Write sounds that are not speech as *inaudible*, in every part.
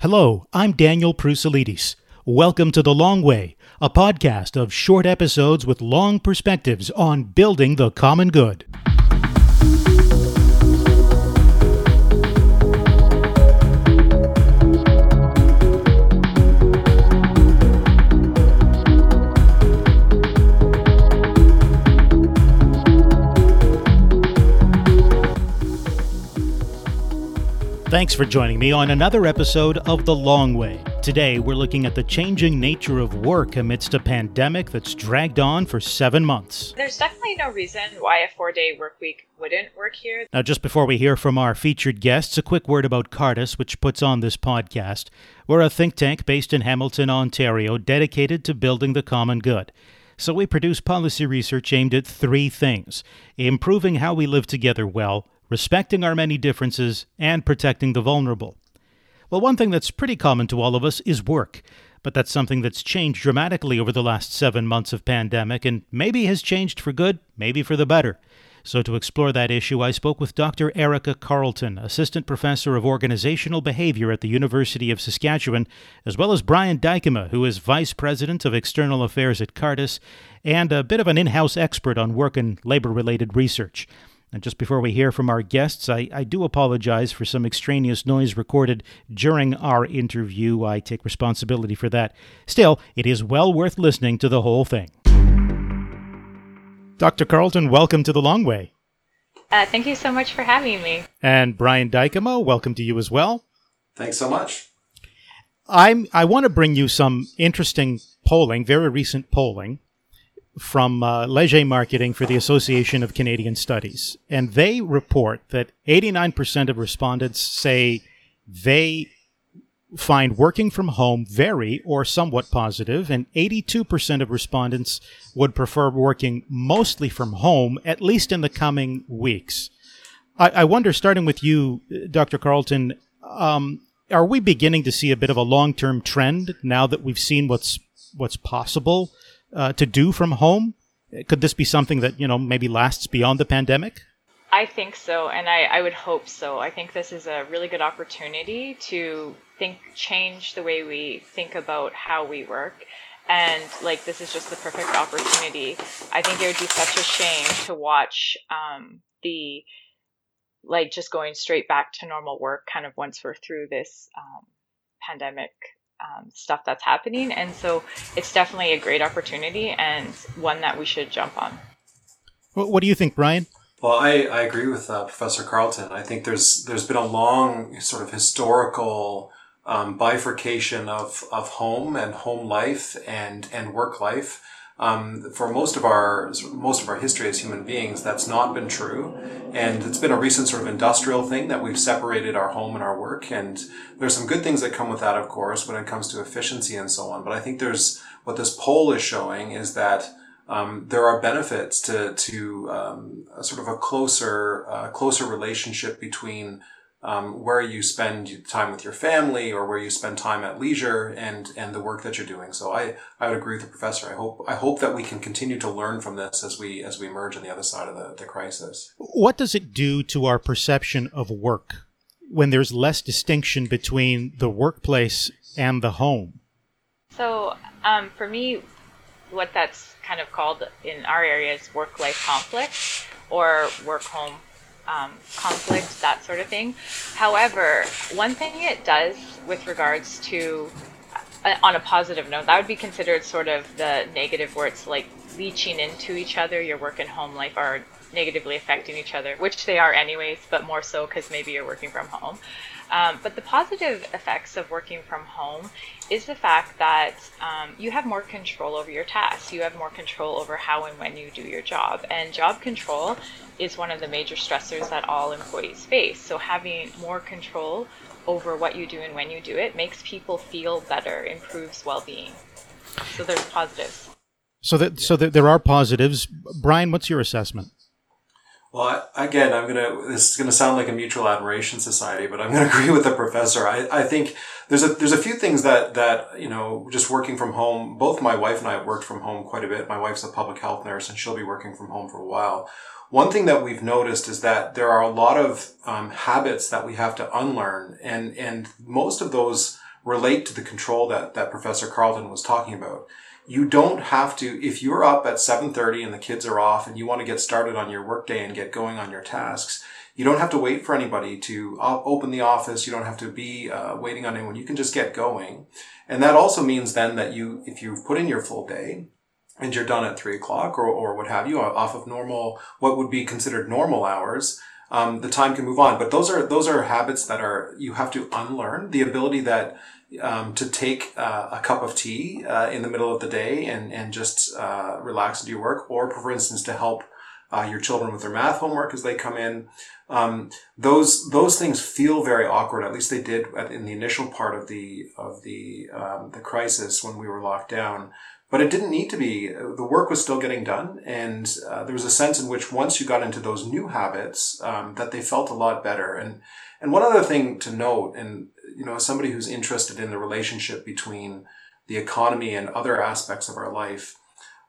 Hello, I'm Daniel Proussalidis. Welcome to The Long Way, a podcast of short episodes with long perspectives on building the common good. Thanks for joining me on another episode of The Long Way. Today, we're looking at the changing nature of work amidst a pandemic that's dragged on for seven months. There's definitely no reason why a four day work week wouldn't work here. Now, just before we hear from our featured guests, a quick word about Cardus, which puts on this podcast. We're a think tank based in Hamilton, Ontario, dedicated to building the common good. So we produce policy research aimed at three things improving how we live together well respecting our many differences, and protecting the vulnerable. Well, one thing that's pretty common to all of us is work, but that's something that's changed dramatically over the last seven months of pandemic and maybe has changed for good, maybe for the better. So, to explore that issue, I spoke with Dr. Erica Carleton, Assistant Professor of Organizational Behavior at the University of Saskatchewan, as well as Brian Dijkema, who is Vice President of External Affairs at Cardus and a bit of an in house expert on work and labor related research. And just before we hear from our guests, I, I do apologize for some extraneous noise recorded during our interview. I take responsibility for that. Still, it is well worth listening to the whole thing. Dr. Carleton, welcome to The Long Way. Uh, thank you so much for having me. And Brian Dijkema, welcome to you as well. Thanks so much. I'm, I want to bring you some interesting polling, very recent polling from uh, Leger Marketing for the Association of Canadian Studies, and they report that 89% of respondents say they find working from home very or somewhat positive, and 82% of respondents would prefer working mostly from home, at least in the coming weeks. I, I wonder, starting with you, Dr. Carleton, um, are we beginning to see a bit of a long term trend now that we've seen what's what's possible? Uh, to do from home? Could this be something that you know maybe lasts beyond the pandemic? I think so, and I, I would hope so. I think this is a really good opportunity to think, change the way we think about how we work. And like, this is just the perfect opportunity. I think it would be such a shame to watch um, the, like, just going straight back to normal work kind of once we're through this um, pandemic um, stuff that's happening. And so it's definitely a great opportunity and one that we should jump on. What do you think, Brian? Well, I, I agree with uh, Professor Carleton. I think there's there's been a long sort of historical um, bifurcation of, of home and home life and, and work life. Um, for most of our most of our history as human beings, that's not been true, and it's been a recent sort of industrial thing that we've separated our home and our work. And there's some good things that come with that, of course, when it comes to efficiency and so on. But I think there's what this poll is showing is that um, there are benefits to to um, sort of a closer uh, closer relationship between um, where you spend time with your family or where you spend time at leisure and and the work that you're doing. So I, I would agree with the professor. I hope I hope that we can continue to learn from this as we as we emerge on the other side of the, the crisis. What does it do to our perception of work when there's less distinction between the workplace and the home? So um, for me, what that's kind of called in our area is work life conflict or work home um, conflict, that sort of thing. However, one thing it does with regards to, uh, on a positive note, that would be considered sort of the negative where it's like leeching into each other. Your work and home life are negatively affecting each other, which they are anyways, but more so because maybe you're working from home. Um, but the positive effects of working from home is the fact that um, you have more control over your tasks. You have more control over how and when you do your job. And job control is one of the major stressors that all employees face. So having more control over what you do and when you do it makes people feel better, improves well-being. So there's positives. So that so that there are positives. Brian, what's your assessment? Well, again, I'm gonna. This is gonna sound like a mutual admiration society, but I'm gonna *laughs* agree with the professor. I, I think there's a there's a few things that that you know just working from home. Both my wife and I have worked from home quite a bit. My wife's a public health nurse, and she'll be working from home for a while. One thing that we've noticed is that there are a lot of um, habits that we have to unlearn, and and most of those relate to the control that, that Professor Carleton was talking about. You don't have to, if you're up at 7.30 and the kids are off and you want to get started on your workday and get going on your tasks, you don't have to wait for anybody to open the office. You don't have to be uh, waiting on anyone. You can just get going. And that also means then that you, if you've put in your full day and you're done at three o'clock or, or what have you, off of normal, what would be considered normal hours, um, the time can move on. But those are, those are habits that are, you have to unlearn the ability that, um, to take uh, a cup of tea uh, in the middle of the day and, and just uh, relax and do your work, or for instance, to help uh, your children with their math homework as they come in. Um, those those things feel very awkward. At least they did in the initial part of the of the um, the crisis when we were locked down. But it didn't need to be. The work was still getting done, and uh, there was a sense in which once you got into those new habits, um, that they felt a lot better. And and one other thing to note, and you know, as somebody who's interested in the relationship between the economy and other aspects of our life,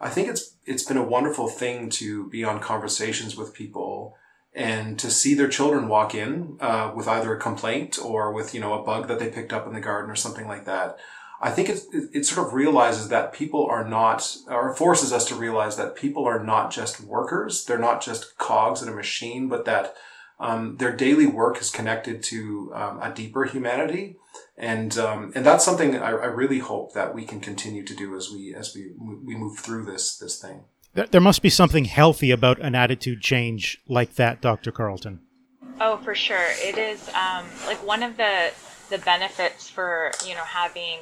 I think it's it's been a wonderful thing to be on conversations with people and to see their children walk in uh, with either a complaint or with you know a bug that they picked up in the garden or something like that. I think it, it sort of realizes that people are not, or forces us to realize that people are not just workers. They're not just cogs in a machine, but that um, their daily work is connected to um, a deeper humanity, and um, and that's something I, I, really hope that we can continue to do as we as we we move through this this thing. There must be something healthy about an attitude change like that, Dr. Carleton. Oh, for sure, it is. Um, like one of the the benefits for you know having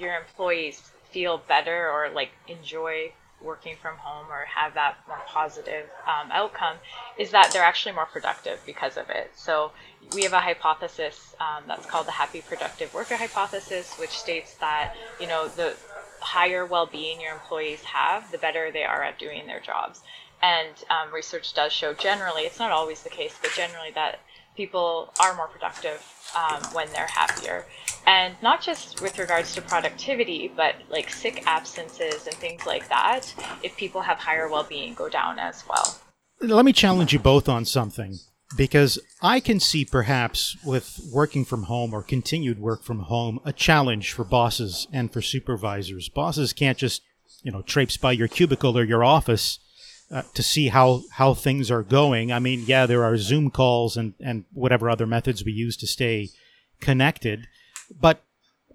your employees feel better or like enjoy working from home or have that more positive um, outcome is that they're actually more productive because of it. So we have a hypothesis um, that's called the happy productive worker hypothesis, which states that you know the higher well-being your employees have, the better they are at doing their jobs. And um, research does show generally, it's not always the case, but generally that people are more productive um, when they're happier. And not just with regards to productivity, but like sick absences and things like that, if people have higher well being, go down as well. Let me challenge you both on something because I can see perhaps with working from home or continued work from home a challenge for bosses and for supervisors. Bosses can't just, you know, traipse by your cubicle or your office uh, to see how how things are going. I mean, yeah, there are Zoom calls and and whatever other methods we use to stay connected, but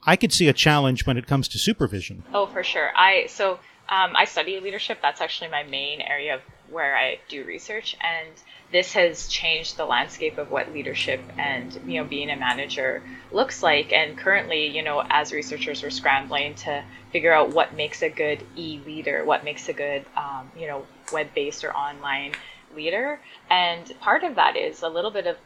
I could see a challenge when it comes to supervision. Oh, for sure. I so um, I study leadership. That's actually my main area of where I do research, and this has changed the landscape of what leadership and you know being a manager looks like. And currently, you know, as researchers, we're scrambling to figure out what makes a good e leader, what makes a good um, you know web based or online leader. And part of that is a little bit of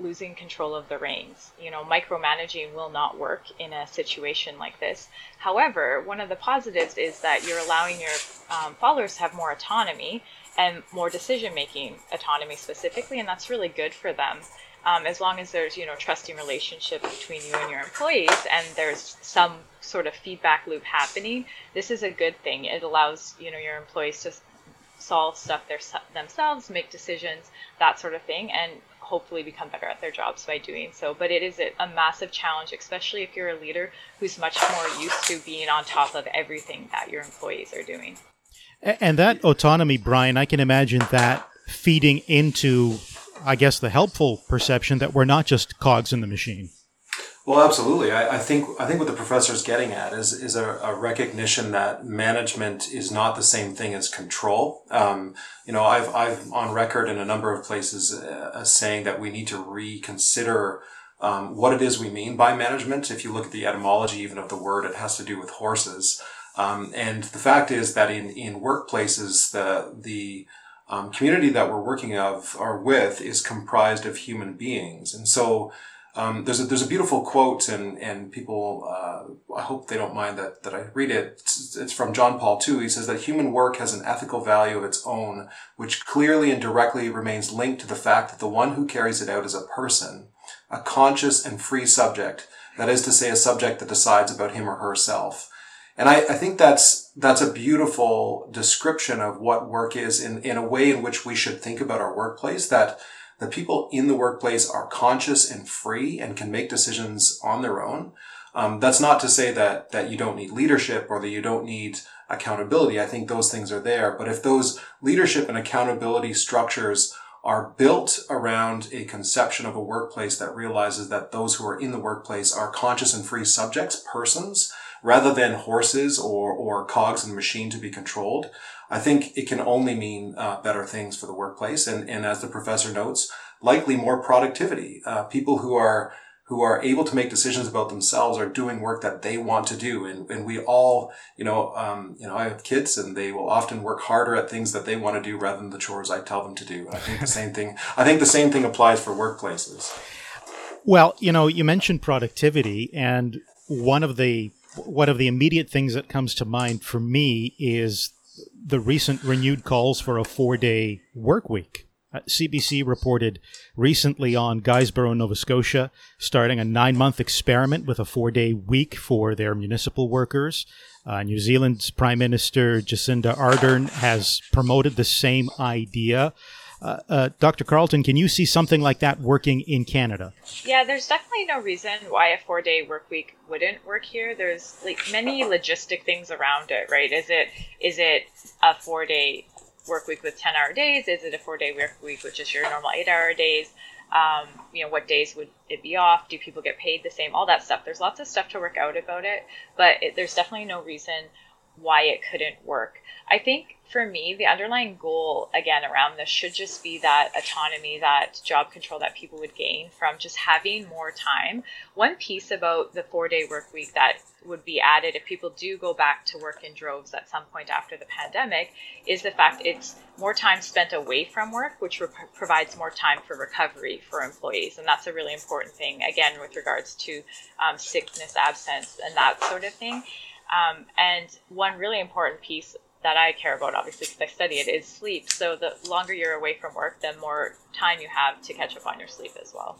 losing control of the reins. You know, micromanaging will not work in a situation like this. However, one of the positives is that you're allowing your um, followers to have more autonomy and more decision making autonomy specifically, and that's really good for them. Um, as long as there's you know trusting relationship between you and your employees and there's some sort of feedback loop happening this is a good thing it allows you know your employees to solve stuff their, themselves, make decisions, that sort of thing, and hopefully become better at their jobs by doing so. But it is a, a massive challenge, especially if you're a leader who's much more used to being on top of everything that your employees are doing. And that autonomy, Brian, I can imagine that feeding into, I guess, the helpful perception that we're not just cogs in the machine. Well, absolutely. I, I, think I think what the professor is getting at is is a, a, recognition that management is not the same thing as control. Um, you know, I've I've on record in a number of places uh, saying that we need to reconsider um, what it is we mean by management. If you look at the etymology even of the word, it has to do with horses. Um, and the fact is that in in workplaces, the the um, community that we're working of or with is comprised of human beings, and so um, there's a there's a beautiful quote, and and people uh, I hope they don't mind that that I read it. It's, it's, from John Paul II. He says that human work has an ethical value of its own, which clearly and directly remains linked to the fact that the one who carries it out is a person, a conscious and free subject. That is to say, a subject that decides about him or herself. And I, I think that's that's a beautiful description of what work is in, in a way in which we should think about our workplace. That the people in the workplace are conscious and free and can make decisions on their own. Um, that's not to say that that you don't need leadership or that you don't need accountability. I think those things are there. But if those leadership and accountability structures are built around a conception of a workplace that realizes that those who are in the workplace are conscious and free subjects, persons, rather than horses or, or cogs in the machine to be controlled, I think it can only mean uh, better things for the workplace. And, and as the professor notes, likely more productivity. Uh, people who are who are able to make decisions about themselves are doing work that they want to do. And, and we all, you know, um, you know, I have kids and they will often work harder at things that they want to do rather than the chores I tell them to do. I think the same thing, I think the same thing applies for workplaces. Well, you know, you mentioned productivity and one of the, one of the immediate things that comes to mind for me is the recent renewed calls for a four day work week. Uh, CBC reported recently on Guysborough, Nova Scotia, starting a nine month experiment with a four day week for their municipal workers. Uh, New Zealand's Prime Minister Jacinda Ardern has promoted the same idea. Uh, uh Dr. Carleton, can you see something like that working in Canada? Yeah, there's definitely no reason why a four day work week wouldn't work here. There's like many logistic things around it, right? Is it is it a four day work week with 10 hour days? Is it a four day work week with just your normal eight hour days? Um, you know, what days would it be off? Do people get paid the same? All that stuff. There's lots of stuff to work out about it, but it, there's definitely no reason why it couldn't work. I think for me, the underlying goal again around this should just be that autonomy, that job control that people would gain from just having more time. One piece about the four day work week that would be added if people do go back to work in droves at some point after the pandemic is the fact it's more time spent away from work, which provides more time for recovery for employees. And that's a really important thing, again, with regards to um, sickness, absence, and that sort of thing. Um, and one really important piece that I care about, obviously, because I study it, is sleep. So the longer you're away from work, the more time you have to catch up on your sleep as well.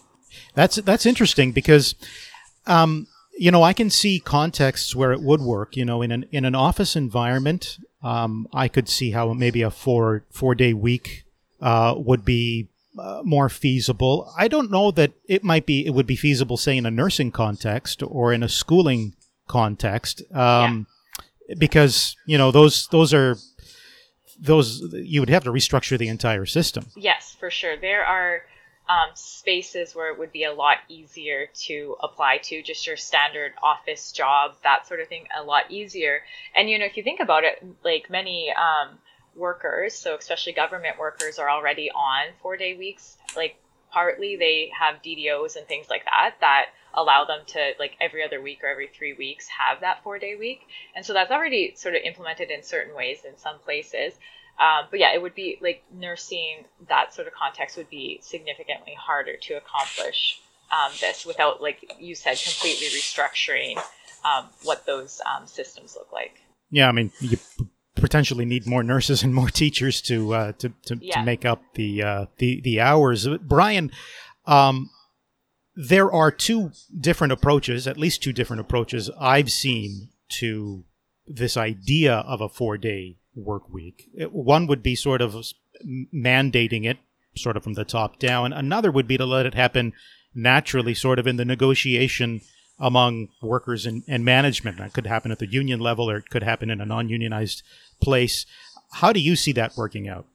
That's that's interesting because, um, you know, I can see contexts where it would work. You know, in an in an office environment, um, I could see how maybe a four four day week uh, would be uh, more feasible. I don't know that it might be it would be feasible, say, in a nursing context or in a schooling context. Um, yeah because you know those those are those you would have to restructure the entire system. Yes, for sure. There are um, spaces where it would be a lot easier to apply to just your standard office job, that sort of thing, a lot easier. And you know, if you think about it, like many um, workers, so especially government workers, are already on four day weeks. Like partly they have DDOs and things like that that allow them to like every other week or every three weeks have that four day week. And so that's already sort of implemented in certain ways in some places. Um, but yeah it would be like nursing that sort of context would be significantly harder to accomplish um, this without like you said completely restructuring um, what those um, systems look like. Yeah i mean you potentially need more nurses and more teachers to uh, to to, yeah. to, make up the uh, the the hours. Brian um, there are two different approaches, at least two different approaches I've seen to this idea of a four day work week. One would be sort of mandating it, sort of from the top down. Another would be to let it happen naturally, sort of in the negotiation among workers and, and management. That could happen at the union level or it could happen in a non unionized place. How do you see that working out?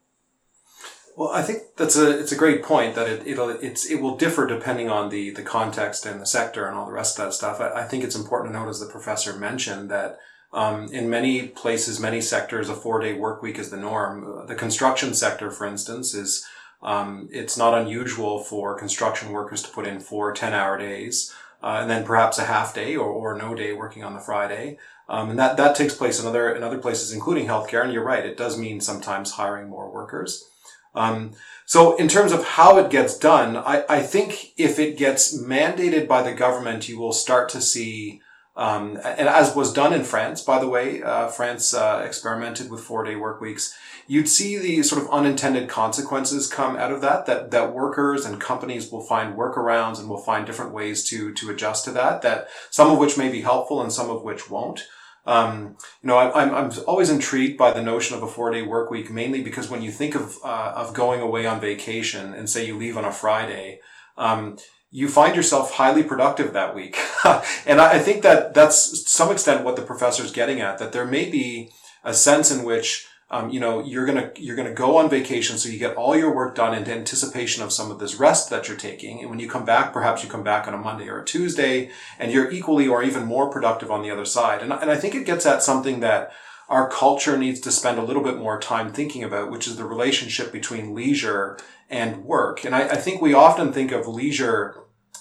Well, I think that's a it's a great point that it it'll it's it will differ depending on the the context and the sector and all the rest of that stuff. I, I think it's important to note, as the professor mentioned, that um, in many places, many sectors, a four day work week is the norm. The construction sector, for instance, is um, it's not unusual for construction workers to put in four 10 hour days. Uh, and then perhaps a half day or, or no day working on the Friday. Um, and that, that takes place in other, in other places, including healthcare. And you're right, it does mean sometimes hiring more workers. Um, so in terms of how it gets done, I, I think if it gets mandated by the government, you will start to see, um, and as was done in France, by the way, uh, France uh, experimented with four day work weeks. You'd see the sort of unintended consequences come out of that, that, that workers and companies will find workarounds and will find different ways to, to adjust to that, that some of which may be helpful and some of which won't. Um, you know, I, am I'm always intrigued by the notion of a four day work week, mainly because when you think of, uh, of going away on vacation and say you leave on a Friday, um, you find yourself highly productive that week. *laughs* and I, I think that that's some extent what the professor is getting at, that there may be a sense in which um, you know you're gonna you're gonna go on vacation so you get all your work done in anticipation of some of this rest that you're taking. And when you come back perhaps you come back on a monday or a tuesday and you're equally or even more productive on the other side. And, and i think it gets at something that our culture needs to spend a little bit more time thinking about which is the relationship between leisure and work. And i, I think we often think of leisure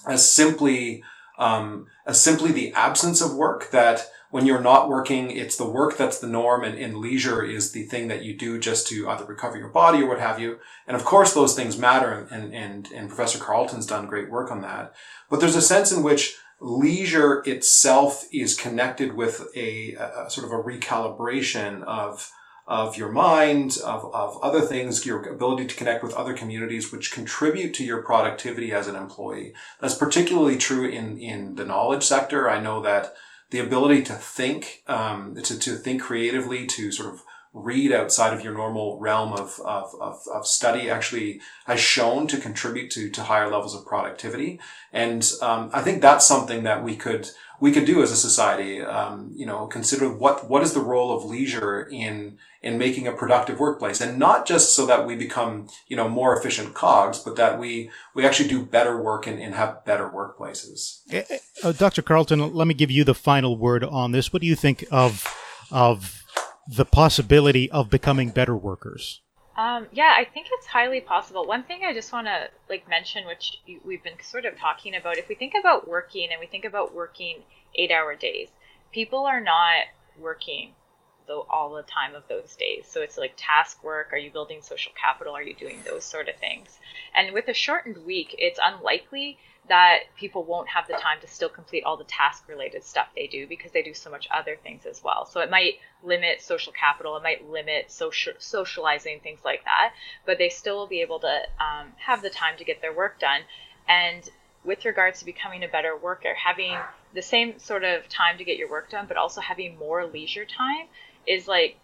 as simply um, as simply the absence of work that when you're not working, it's the work that's the norm and, and leisure is the thing that you do just to either recover your body or what have you. And of course, those things matter. And, and, and Professor Carleton's done great work on that. But there's a sense in which leisure itself is connected with a, a sort of a recalibration of of your mind, of, of other things, your ability to connect with other communities, which contribute to your productivity as an employee. That's particularly true in, in the knowledge sector. I know that the ability to think, um, to, to think creatively, to sort of read outside of your normal realm of, of, of, of, study actually has shown to contribute to, to higher levels of productivity. And um, I think that's something that we could we could do as a society. Um, you know, consider what what is the role of leisure in in making a productive workplace, and not just so that we become you know more efficient cogs, but that we we actually do better work and, and have better workplaces. Uh, Dr. Carleton, let me give you the final word on this. What do you think of of the possibility of becoming better workers? Um, yeah, I think it's highly possible. One thing I just want to like mention, which we've been sort of talking about, if we think about working and we think about working eight-hour days, people are not working though all the time of those days. So it's like task work. Are you building social capital? Are you doing those sort of things? And with a shortened week, it's unlikely that people won't have the time to still complete all the task related stuff they do because they do so much other things as well. So it might limit social capital, it might limit social socializing things like that, but they still will be able to um, have the time to get their work done. And with regards to becoming a better worker, having the same sort of time to get your work done, but also having more leisure time is like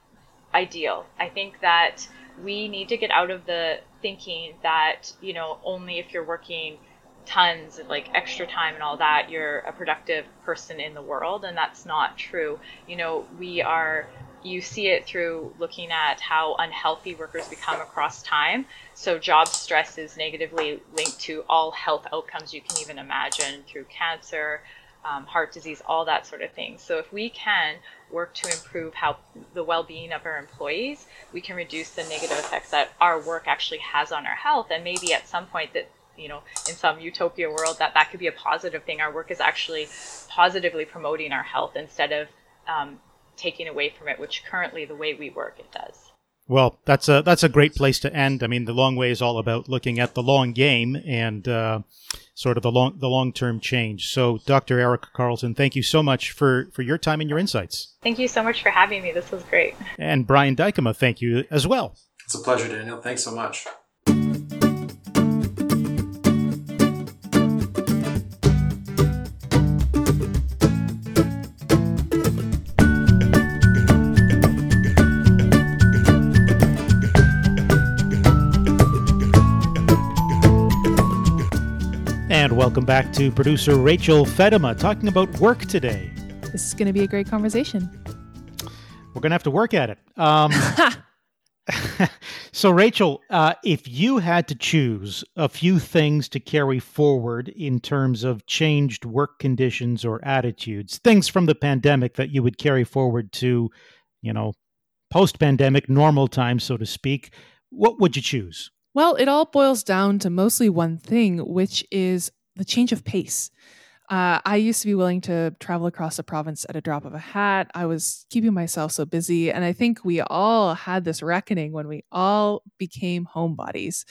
ideal. I think that we need to get out of the thinking that, you know, only if you're working tons of like extra time and all that, you're a productive person in the world. And that's not true. You know, we are, you see it through looking at how unhealthy workers become across time. So, job stress is negatively linked to all health outcomes you can even imagine through cancer, um, heart disease, all that sort of thing. So, if we can work to improve how the well-being of our employees, we can reduce the negative effects that our work actually has on our health, and maybe at some point that you know, in some utopia world, that that could be a positive thing. Our work is actually positively promoting our health instead of um, taking away from it, which currently the way we work it does. Well, that's a that's a great place to end. I mean, the long way is all about looking at the long game and uh, sort of the long the long term change. So, Dr. Erica Carleton, thank you so much for for your time and your insights. Thank you so much for having me. This was great. And Brian Dijkema, thank you as well. It's a pleasure, Daniel. Thanks so much. Welcome back to producer Rachel Fedema talking about work today. This is going to be a great conversation. We're going to have to work at it. Um, *laughs* *laughs* so, Rachel, uh, if you had to choose a few things to carry forward in terms of changed work conditions or attitudes, things from the pandemic that you would carry forward to, you know, post pandemic normal times, so to speak, what would you choose? Well, it all boils down to mostly one thing, which is the change of pace. Uh, I used to be willing to travel across the province at a drop of a hat. I was keeping myself so busy. And I think we all had this reckoning when we all became homebodies.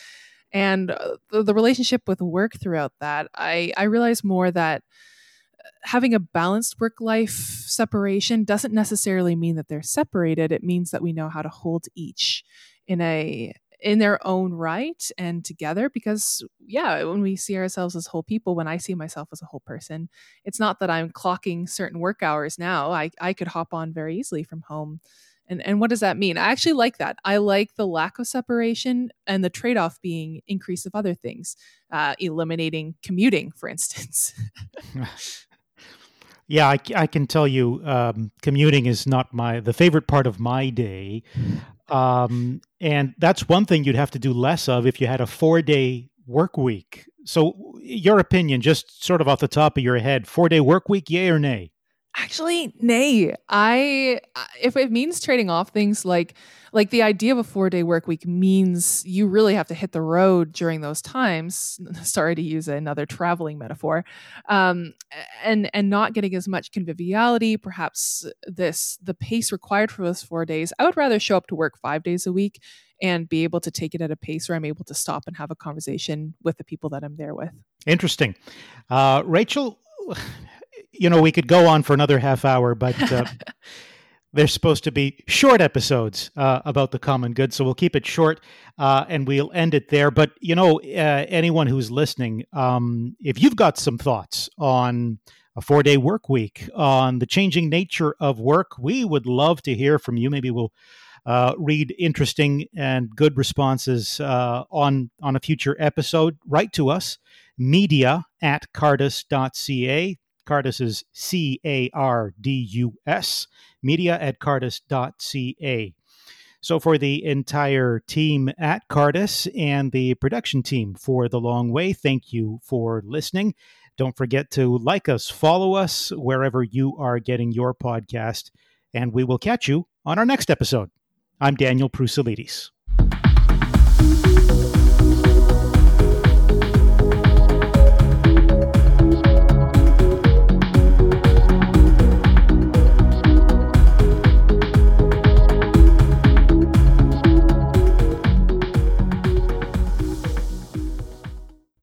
And uh, the, the relationship with work throughout that, I, I realized more that uh, having a balanced work life separation doesn't necessarily mean that they're separated. It means that we know how to hold each in a in their own right and together because yeah when we see ourselves as whole people when i see myself as a whole person it's not that i'm clocking certain work hours now i, I could hop on very easily from home And and what does that mean? I actually like that. I like the lack of separation and the trade off being increase of other things, uh, eliminating commuting, for instance. *laughs* *laughs* yeah, I, I, can tell you, um, commuting is not my the favorite part of my day, um, and that's one thing you'd have to do less of if you had a four day work week. So, your opinion, just sort of off the top of your head, four day work week, yay or nay? Actually, nay. I if it means trading off things like like the idea of a 4-day work week means you really have to hit the road during those times. *laughs* Sorry to use another traveling metaphor. Um, and and not getting as much conviviality, perhaps this the pace required for those 4 days. I would rather show up to work 5 days a week and be able to take it at a pace where I'm able to stop and have a conversation with the people that I'm there with. Interesting. Uh, Rachel, you know, we could go on for another half hour, but uh, *laughs* there's supposed to be short episodes uh, about the common good, so we'll keep it short uh, and we'll end it there. But you know, uh, anyone who's listening, um, if you've got some thoughts on a four day work week, on the changing nature of work, we would love to hear from you. Maybe we'll. Uh, read interesting and good responses uh, on on a future episode. Write to us, media at cardus.ca. Cardus is C A R D U S, media at cardus.ca. So, for the entire team at Cardus and the production team for The Long Way, thank you for listening. Don't forget to like us, follow us wherever you are getting your podcast, and we will catch you on our next episode. I'm Daniel Proussalidis.